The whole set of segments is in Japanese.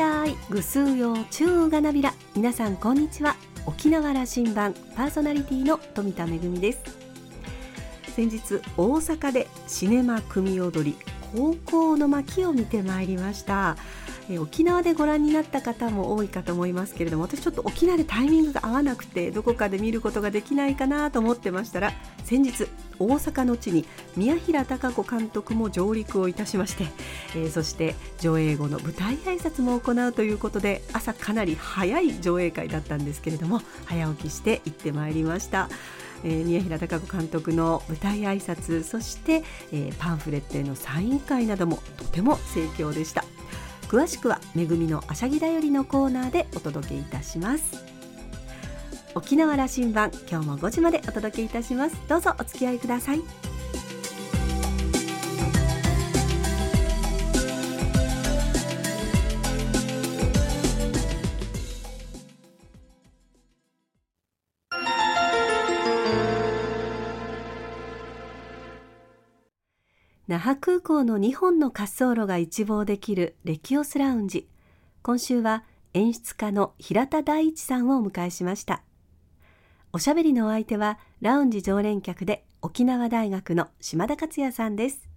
たい。ぐすうようちゅうがなびら。皆さんこんにちは。沖縄羅針盤パーソナリティの富田恵です。先日大阪でシネマ組踊り高校の巻を見てまいりました。え沖縄でご覧になった方も多いかと思いますけれども私ちょっと沖縄でタイミングが合わなくてどこかで見ることができないかなと思ってましたら先日大阪の地に宮平貴子監督も上陸をいたしまして、えー、そして上映後の舞台挨拶も行うということで朝かなり早い上映会だったんですけれども早起きして行ってまいりました。えー、宮平貴子監督の舞台挨拶そして、えー、パンフレットへのサイン会などもとても盛況でした詳しくはめぐみのあしゃぎだよりのコーナーでお届けいたします。沖縄羅針盤今日も5時までお届けいたします。どうぞお付き合いください。那覇空港の2本の滑走路が一望できるレキオスラウンジ。今週は演出家の平田大一さんをお迎えしました。おしゃべりのお相手はラウンジ常連客で沖縄大学の島田克也さんです。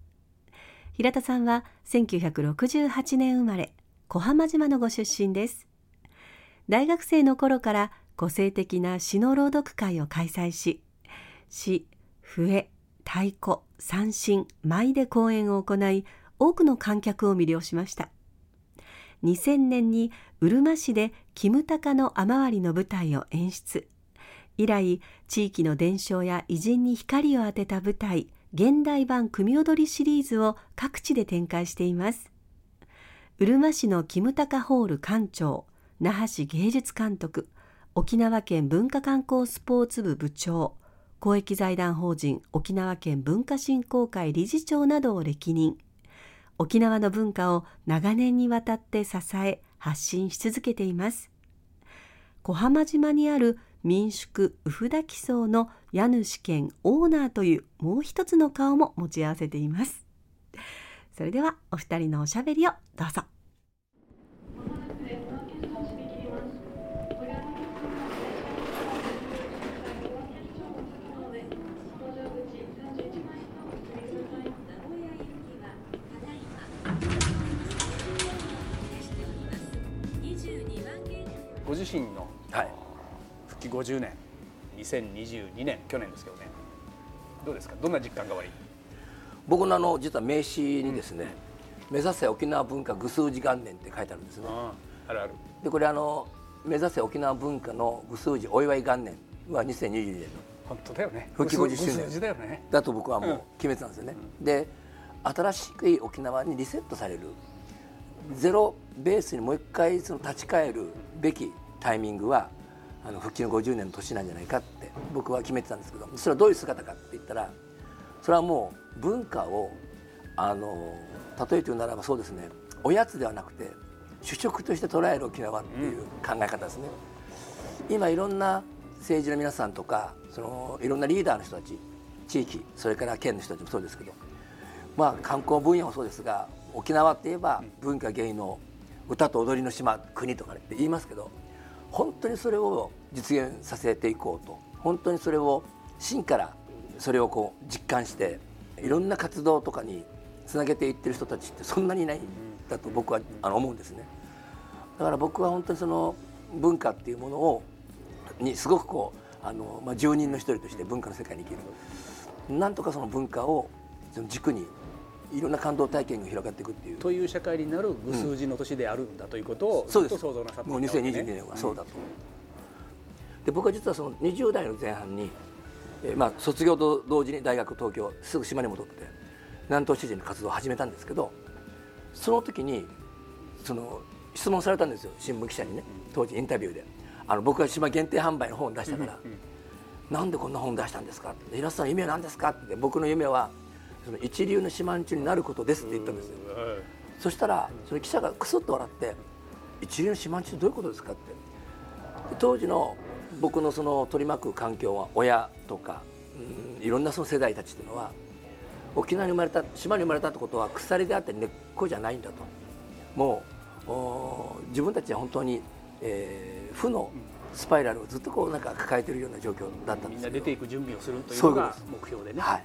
平田さんは1968年生まれ小浜島のご出身です。大学生の頃から個性的な詩の朗読会を開催し詩、笛、太鼓、三振、舞で公演を行い多くの観客を魅了しました。2000年にうるま市でキムタカの雨割りの舞台を演出。以来地域の伝承や偉人に光を当てた舞台現代版組踊りシリーズを各地で展開しています。うるま市のキムタカホール館長那覇市芸術監督沖縄県文化観光スポーツ部部長公益財団法人沖縄県文化振興会理事長などを歴任。沖縄の文化を長年にわたって支え発信し続けています。小浜島にある民宿ウフダキソの家主兼オーナーというもう一つの顔も持ち合わせています。それではお二人のおしゃべりをどうぞ。自身の、はい。期50年2022年去年ですけどね。どうですか？どんな実感が悪い？僕のあの実は名刺にですね、うん、目指せ沖縄文化具数字元年って書いてあるんですね。あるある。でこれあの目指せ沖縄文化の具数字お祝い元年は2022年の本当だよね。復帰50周年。だよね。だと僕はもう決めてたんですよね、うん、で新しい沖縄にリセットされるゼロベースにもう一回その立ち返るべきタイミングはあの復帰の50年の年なんじゃないかって僕は決めてたんですけどそれはどういう姿かって言ったらそれはもう文化をあの例えて言うならばそうですねおやつではなくて主食として捉える沖縄っていう考え方ですね。今いろんな政治の皆さんとかそのいろんなリーダーの人たち地域それから県の人たちもそうですけどまあ観光分野もそうですが沖縄って言えば文化芸能歌と踊りの島国とかって言いますけど本当にそれを実現させていこうと。本当にそれを真からそれをこう実感していろんな活動とかにつなげていってる人たちってそんなにいないんだと僕はあの思うんですね。だから僕は本当にその文化っていうものをにすごくこうあの、まあ、住人の一人として文化の世界に生きる。なんとかその文化を軸にいろんな感動体験が広がっていくっていう。という社会になる無数字の年であるんだということを、うん、そうです。想像なさってもう2022年はそうだと、うん、で僕は実はその20代の前半に、えー、まあ、卒業と同時に大学東京すぐ島に戻って南東知事の活動を始めたんですけどその時にその質問されたんですよ新聞記者にね。当時インタビューで。あの僕が島限定販売の本を出したから、うん。うん、なんでこんな本出したんですかって。平田さんの夢は何ですかって。僕の夢はその一流の島人になることですって言ったんですよ、そしたらその記者がクスッと笑って「一流の島人ってどういうことですか?」って。当時の僕のその取り巻く環境は親とか、うん、いろんなその世代たちっていうのは沖縄に生まれた島に生まれたってことは鎖であって根っこじゃないんだと。もお自分たちは本当に、えー負のスパイラルをずっとこうなんか抱えてるような状況だったんみんなですけど。出ていく準備をするというのがと目標でね。はい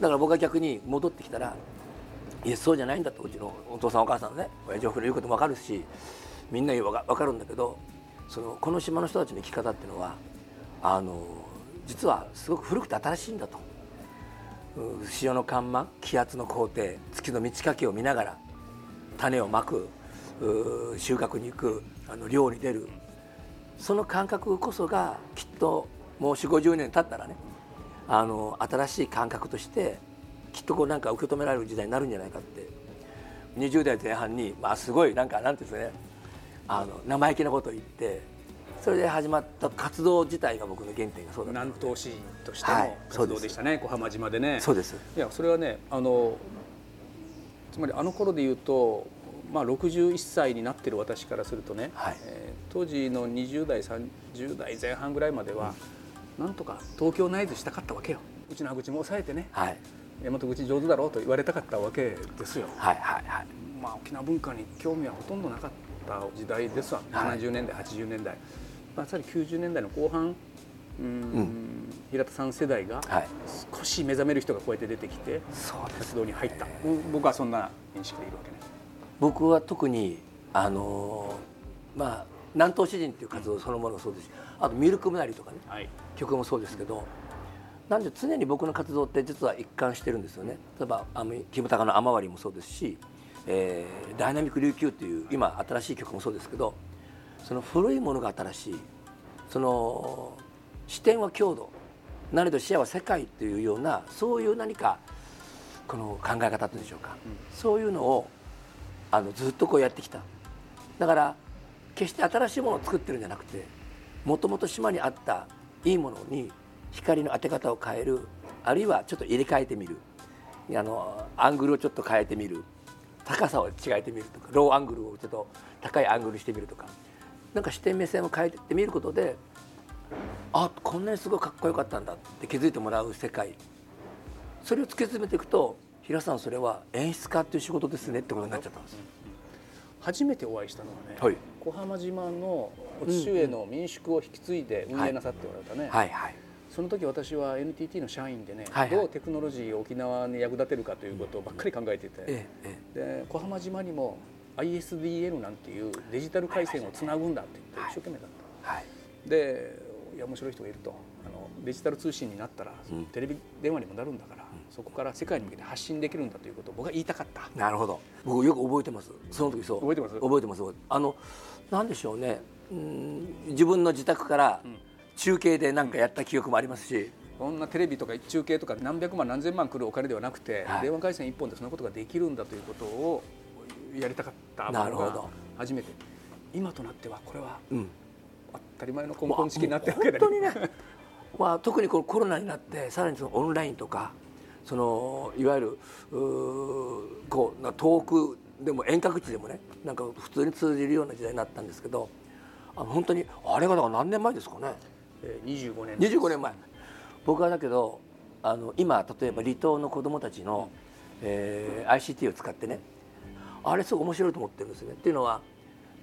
だから僕は逆に戻ってきたらいやそうじゃないんだとうちのお父さんお母さんね親父おふの言うことも分かるしみんな言う分か分かるんだけどそのこの島の人たちの生き方っていうのはあの実はすごく古くて新しいんだと。潮の干満気圧の工程月の満ち欠けを見ながら種をまく収穫に行くあの漁に出る。その感覚こそがきっともう4 5 0年経ったらねあの新しい感覚としてきっとこうなんか受け止められる時代になるんじゃないかって。20代前半に、まあ、すごいなんかなんていうんですかね。あの生意気なことを言ってそれで始まった活動自体が僕の原点がそうだった南東市としてはいの活動でしたね、小浜島でね。そうです。いやそれはねあのつまりあの頃で言うと、まあ、61歳になってる私からするとね、はい。えー当時の20代30代前半ぐらいまでは、なんとか東京ナイズしたかったわけよ。うちの口も抑えてね。はい。大和口上手だろうと言われたかったわけですよ。はいはいはい。まあ、沖縄文化に興味はほとんどなかった時代ですわ、はい。70年代80年代、まあ、やはり90年代の後半うん平田さん世代がはい。少し目覚める人がこうやって出てきてそうです活動に入った、うん僕はそんな認識でいるわけね。僕は特にあのまあ南東詩人っていう活動そのものもそうです。しあとミルクムナリとかね。はい。曲もそうですけど。なんで常に僕の活動って実は一貫してるんですよね。例えばキムタカの「雨割り」もそうですし、えーダイナミック琉球」っていう今新しい曲もそうですけどその古いものが新しいその視点は郷土なれど視野は世界っていうようなそういう何かこの考え方っていうんでしょうか、そういうのをあのずっとこうやってきた。だから決して新しいものを作ってるんじゃなくてもともと島にあったいいものに光の当て方を変えるあるいはちょっと入れ替えてみる。あのアングルをちょっと変えてみる。高さを違えてみるとかローアングルをちょっと高いアングルしてみるとか。なんか視点目線を変えてってみることであこんなにすごいかっこよかったんだって気づいてもらう世界。それを突き詰めていくと平さんそれは演出家っていう仕事ですねってことになっちゃったんです。初めてお会いしたのはね、はい。小浜島のお父上の民宿を引き継いで運営なさっておられたね、はいはい。その時私は NTT の社員でね、はいはい。どうテクノロジーを沖縄に役立てるかということばっかり考えていて、えええで小浜島にも ISDN なんていうデジタル回線をつなぐんだって言って一生懸命だった。えはい。でいや面白い人がいるとデジタル通信になったら、うん。テレビ電話にもなるんだから、そこから世界に向けて発信できるんだということを僕は言いたかった。なるほど。僕よく覚えてます。その時そう。覚えてます？覚えてます。あのなんでしょうね。うん自分の自宅から中継で何かやった記憶もありますし、こんなテレビとか中継とか何百万何千万来るお金ではなくて、はい。電話回線一本でそんなことができるんだということをやりたかった。なるほど。初めて。今となってはこれはうん。当たり前の根本式になってるわけだ本当にね、まあ、特にこのコロナになってさらにそのオンラインとかそのいわゆるこうな遠くでも遠隔地でもねなんか普通に通じるような時代になったんですけどあの本当にあれがだから何年前ですかね？えー25年25年前。僕はだけどあの今例えば離島の子どもたちの、えー ICT を使ってねあれすごい面白いと思ってるんですね。っていうのは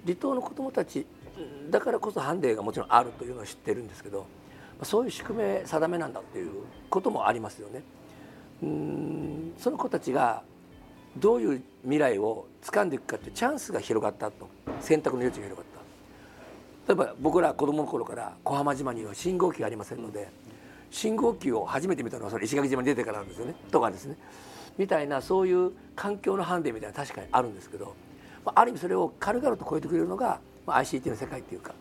離島の子どもたちうんだからこそハンデがもちろんあるというのは知ってるんですけどまあそういう宿命定めなんだっていうこともありますよね。うんその子たちがどういう未来を掴んでいくかってチャンスが広がったと選択の余地が広がった。例えば僕ら子供の頃から小浜島には信号機がありませんので信号機を初めて見たのはそれ石垣島に出てからなんですよねとかですねみたいなそういう環境のハンデみたいな確かにあるんですけど、まあ、る意味それを軽々と超えてくれるのが、ま、ICT の世界っていうか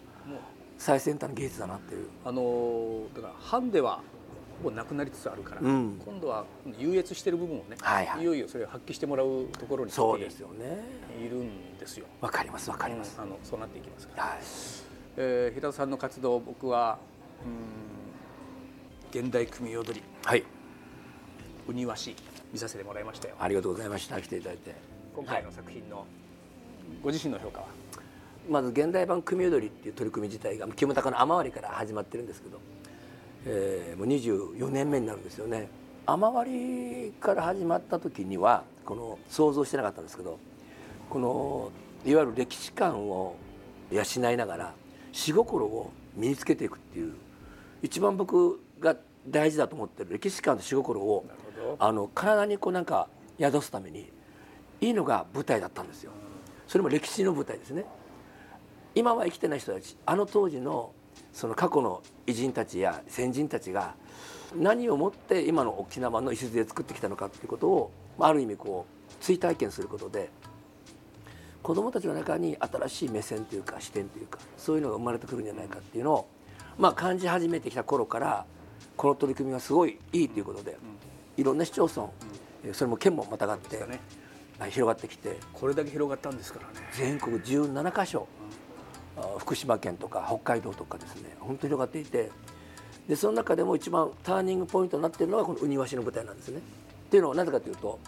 最先端の技術だなっていう。あのーだからハンデはほぼなくなりつつあるから、うん。今度は優越してる部分をね、はいはい。よいよそれを発揮してもらうところにそうですよね。いるんですよ。わかりますわかります、うんあのそうなっていきますから。はい。えー、平田さんの活動僕はうん現代組踊り。はい。ウニワシ見させてもらいましたよ。ありがとうございました。来ていただいて。今回の作品のご自身の評価は、まず現代版組踊りっていう取り組み自体がキムタカの雨割りから始まってるんですけど、えーもう24年目になるんですよね。雨割りから始まった時にはこの想像してなかったんですけどこのいわゆる歴史観を養いながら死心を身につけていくっていう一番僕が大事だと思ってる歴史観と死心をあの体にこうなんか宿すためにいいのが舞台だったんですよ。それも歴史の舞台ですね今は生きてない人たちあの当時のその過去の偉人たちや先人たちが何をもって今の沖縄の礎で作ってきたのかっていうことをある意味こう追体験することで子どもたちの中に新しい目線というか視点というかそういうのが生まれてくるんじゃないかっていうのを、まあ、感じ始めてきた頃からこの取り組みがすごいいいということで、いろんな市町村、それも県もまたがって、広がってきてこれだけ広がったんですからね。全国17か所、福島県とか北海道とかですね。本当に広がっていて。でその中でも一番ターニングポイントになっているのはこのウニワシの舞台なんですね。っていうのはなぜかというと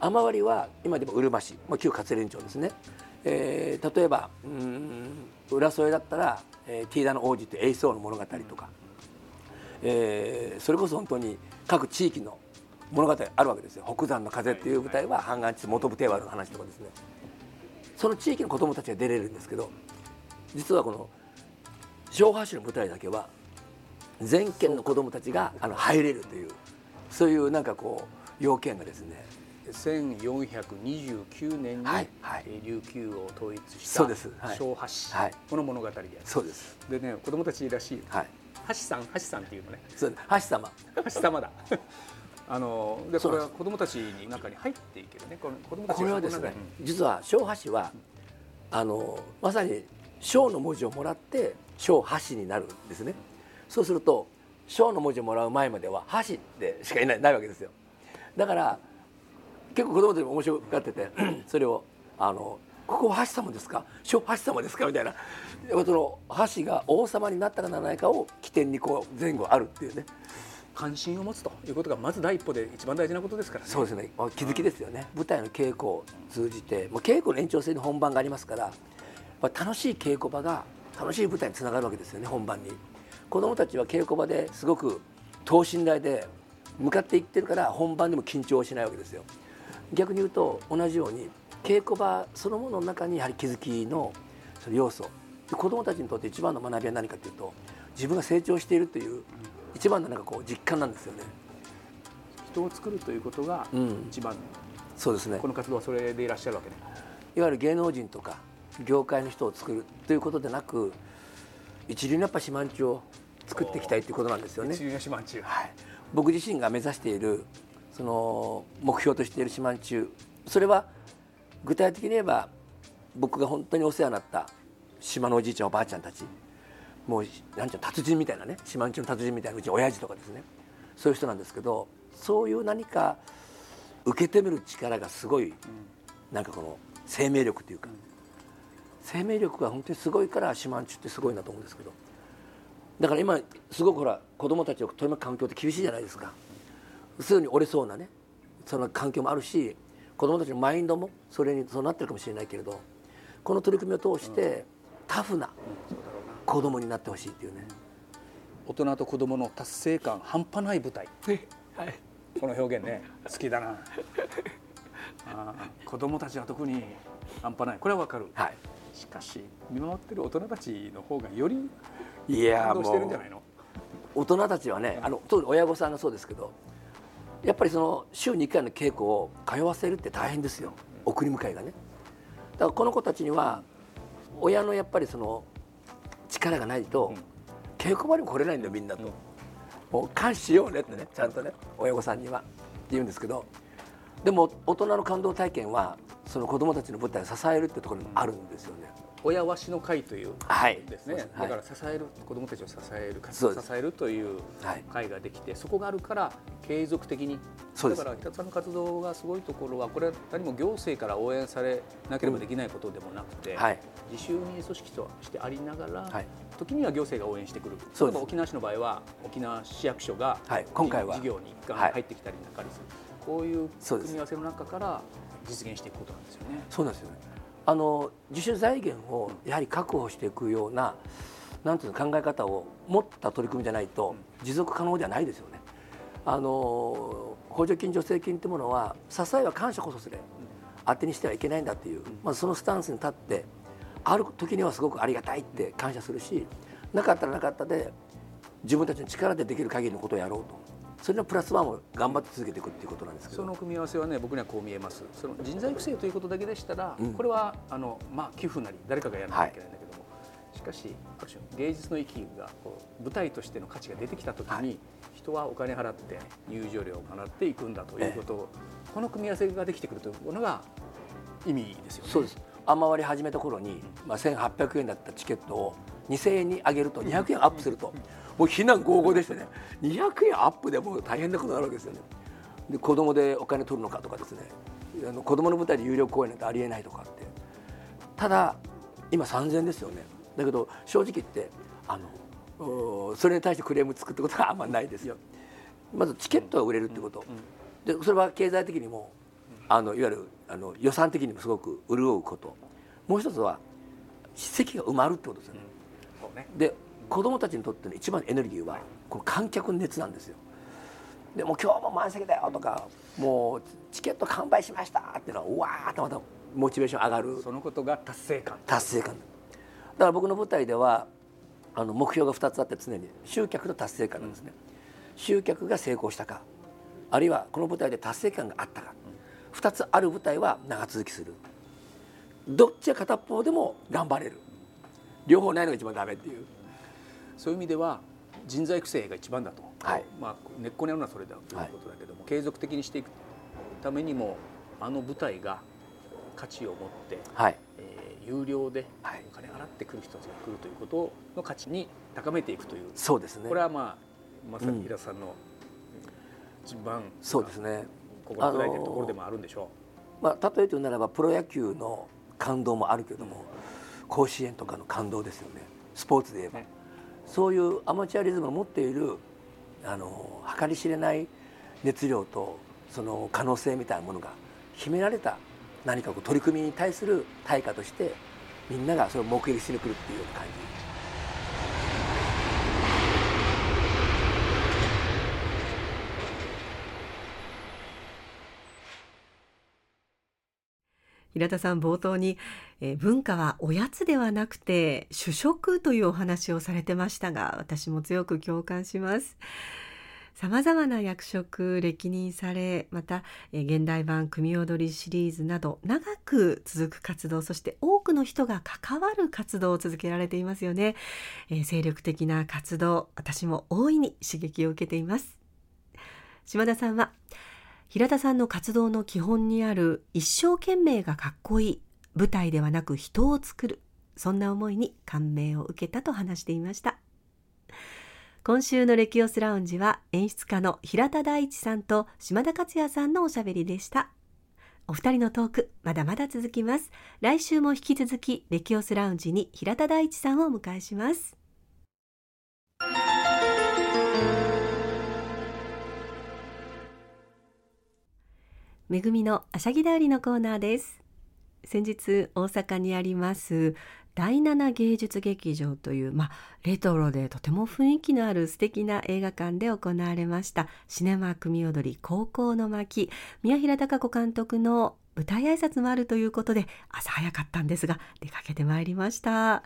雨割りは今でもうるま市、まあ、旧活連町ですね、えー、例えばうん浦添だったら、えー、ティーダの王子というエイソーの物語とか、えー、それこそ本当に各地域の物語あるわけですよ「北山の風」っていう舞台は半岸地元部庭原の話とかですね。その地域の子どもたちが出れるんですけど実はこの昭和市の舞台だけは全県の子どもたちがあの入れるというそういうなんかこう要件がですね1429年に、はい。はい、琉球を統一した小橋、はい、この物語でそうです。でね子供たちらしい、はい、橋さん橋さんっていうのね。そう橋様橋様だ。あのでこれは子供たちに中に入っていけるね。この子供たちこれはですね、うん、実は小橋はあのまさに小の文字をもらって小橋になるんですねそうすると小の文字をもらう前までは橋でしかいないないわけですよだから結構子供たちも面白がってて それをあの「ここは橋様ですか？小橋様ですか?」みたいなその橋が王様になったかならないかを起点にこう前後あるっていうね関心を持つということがまず第一歩で一番大事なことですからね。そうですね。気づきですよね。舞台の稽古を通じて、もう稽古の延長線に本番がありますから、楽しい稽古場が楽しい舞台につながるわけですよね。本番に。子どもたちは稽古場ですごく等身大で向かっていってるから本番でも緊張しないわけですよ。逆に言うと同じように稽古場そのものの中にやはり気づきのその要素子どもたちにとって一番の学びは何かというと自分が成長しているという一番のなんかこう実感なんですよね。人を作るということが一番、うん、そうですねこの活動はそれでいらっしゃるわけで、ね、いわゆる芸能人とか業界の人を作るということでなく一流のやっぱ四万十を作っていきたいということなんですよね。一流の四万十、はい、僕自身が目指しているその目標としている四万十それは具体的に言えば僕が本当にお世話になった島のおじいちゃんおばあちゃんたちもうなんちゅう達人みたいなね四万十の達人みたいなうち親父とかですね。そういう人なんですけどそういう何か受け止める力がすごい、なんかこの生命力というか、生命力が本当にすごいから四万十ってすごいなと思うんですけど。だから今すごくほら子供たちを取り巻く環境って厳しいじゃないですか。すぐに折れそうなねその環境もあるし子供たちのマインドもそれにそうなってるかもしれないけれどこの取り組みを通してタフな子供になってほしいっていうね。大人と子供の達成感半端ない舞台、はい、この表現ね好きだな。あ子供たちは特に半端ない。これはわかる、はい、しかし見守ってる大人たちの方がよりいやもう大人たちはねあの親御さんがそうですけどやっぱりその週に1回の稽古を通わせるって大変ですよ。送り迎えがね。だからこの子たちには親のやっぱりその力がないと、稽古場にも来れないんだよみんなと、もう感謝しようねってねちゃんとね親御さんにはって言うんですけどでも大人の感動体験はその子どもたちの舞台を支えるってところにあるんですよね。親わしの会というですね、はい、だから支える、子どもたちを支える支えるという会ができて、そこがあるから継続的にだから北さんの活動がすごいところはこれは何も行政から応援されなければできないことでもなくて、うんはい、自主運営組織としてありながら、はい、時には行政が応援してくる。例えば沖縄市の場合は沖縄市役所が、はい、今回は。事業に一貫入ってきたりなんかする、こういう組み合わせの中から実現していくことなんですよね。そうなんですよね。あの自主財源をやはり確保していくようななんていうの考え方を持った取り組みじゃないと持続可能ではないですよね。あの補助金助成金というものは支えは感謝こそすれ当てにしてはいけないんだっていう、まあ、そのスタンスに立ってある時にはすごくありがたいって感謝するしなかったらなかったで自分たちの力でできる限りのことをやろうとそれのプラスワンを頑張って続けていくっていうことなんですけど。その組み合わせはね僕にはこう見えます。その人材育成ということだけでしたら、うん、これはあの、まあ、寄付なり誰かがやらなきゃいけないんだけども、はい、しかし芸術の域がこう舞台としての価値が出てきた時に、はい、人はお金払って入場料を払っていくんだということを、ええ、この組み合わせができてくるというのが意味ですよね。そうです。雨割り始めた頃に、まあ、1800円だったチケットを2000円に上げると200円アップすると、もう非難合々でしてね。200円アップでもう大変なことになるわけですよね。で子供でお金取るのかとかですね。あの子供の舞台で有料公演なんてありえないとかって。ただ今3000円ですよね。だけど正直言ってあのそれに対してクレームつくってことはあんまないですよ。まずチケットが売れるってこと。でそれは経済的にもあのいわゆるあの予算的にもすごく潤うこと。もう一つは席が埋まるってことですよね。うん。ね。で子どもたちにとっての一番のエネルギーはこの観客の熱なんですよ。でも今日も満席だよとかもうチケット完売しましたっていうのはうわーってまたモチベーション上がる。そのことが達成感。達成感。だから僕の舞台ではあの目標が2つあって常に集客と達成感なんですね、うん、集客が成功したかあるいはこの舞台で達成感があったか、うん、2つある舞台は長続きする。どっちが片方でも頑張れる。両方ないのが一番ダメっていうそういう意味では人材育成が一番だと、はい、まあ、根っこにあるのはそれだということだけども、はい、継続的にしていくためにもあの舞台が価値を持って、はい。えー、有料でお金払ってくる人たちが来るということの価値に高めていくという。そうですね。これはまあまさに平さんの一番、そうですね。ここが砕いてるところでもあるんでしょう。まあ、例えて言うならばプロ野球の感動もあるけども、甲子園とかの感動ですよね。スポーツで言えば、ね、そういうアマチュアリズムを持っているあの計り知れない熱量とその可能性みたいなものが秘められた何かこう取り組みに対する対価としてみんながそれを目撃しに来るっていうような感じ。平田さん冒頭に、えー、文化はおやつではなくて主食というお話をされてましたが私も強く共感します。さまざまな役職歴任されまた、え、現代版組踊りシリーズなど長く続く活動そして多くの人が関わる活動を続けられていますよね、えー、精力的な活動私も大いに刺激を受けています。島田さんは平田さんの活動の基本にある一生懸命がかっこいい舞台ではなく人を作る。そんな思いに感銘を受けたと話していました。今週のレキオスラウンジは演出家の平田大地さんと島田克也さんのおしゃべりでした。お二人のトークまだまだ続きます。来週も引き続きレキオスラウンジに平田大地さんをお迎えします。めぐみのあしゃぎだりのコーナーです先日大阪にあります第七芸術劇場という、まあ、レトロでとても雰囲気のある素敵な映画館で行われましたシネマ組踊り高校の巻宮平孝子監督の舞台挨拶もあるということで朝早かったんですが出かけてまいりました。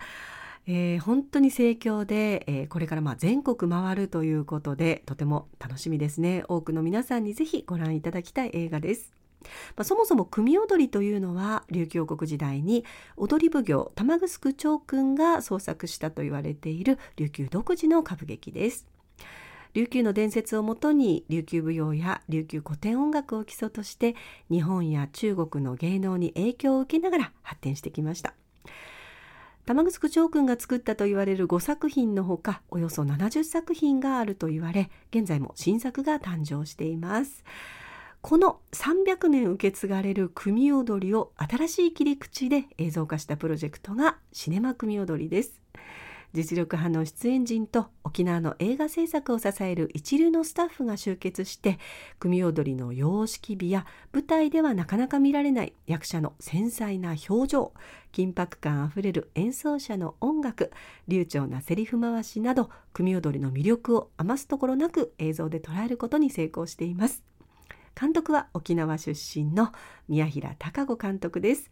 えー、本当に盛況で、えー、これからまあ全国回るということでとても楽しみですね。多くの皆さんにぜひご覧いただきたい映画です。まあ、そもそも組踊りというのは琉球王国時代に踊り奉行玉城長君が創作したと言われている琉球独自の歌舞劇です。琉球の伝説をもとに琉球舞踊や琉球古典音楽を基礎として日本や中国の芸能に影響を受けながら発展してきました。玉城長君が作ったと言われる5作品のほかおよそ70作品があると言われ現在も新作が誕生しています。この300年受け継がれる組踊りを新しい切り口で映像化したプロジェクトがシネマ組踊りです。実力派の出演陣と沖縄の映画制作を支える一流のスタッフが集結して組踊りの様式美や舞台ではなかなか見られない役者の繊細な表情緊迫感あふれる演奏者の音楽流暢なセリフ回しなど組踊りの魅力を余すところなく映像で捉えることに成功しています。監督は沖縄出身の宮平孝子監督です。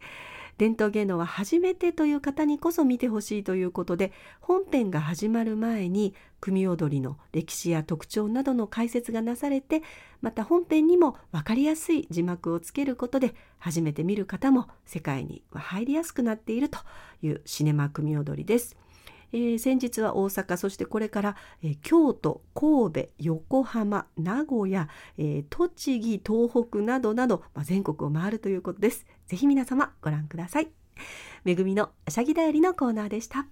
伝統芸能は初めてという方にこそ見てほしいということで本編が始まる前に組踊りの歴史や特徴などの解説がなされてまた本編にも分かりやすい字幕をつけることで初めて見る方も世界に入りやすくなっているというシネマ組踊りです。えー、先日は大阪そしてこれから、えー、京都神戸横浜名古屋、えー、栃木東北などなど、まあ、全国を回るということですぜひ皆様ご覧ください。めぐみのあしゃぎだよりのコーナーでした。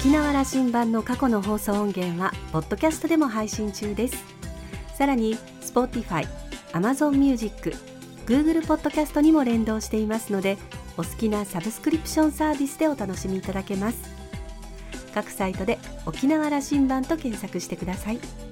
沖縄羅針盤の過去の放送音源はポッドキャストでも配信中です。さらに Spotify、Amazon Music Google ポッドキャストにも連動していますのでお好きなサブスクリプションサービスでお楽しみいただけます。各サイトで沖縄羅針盤と検索してください。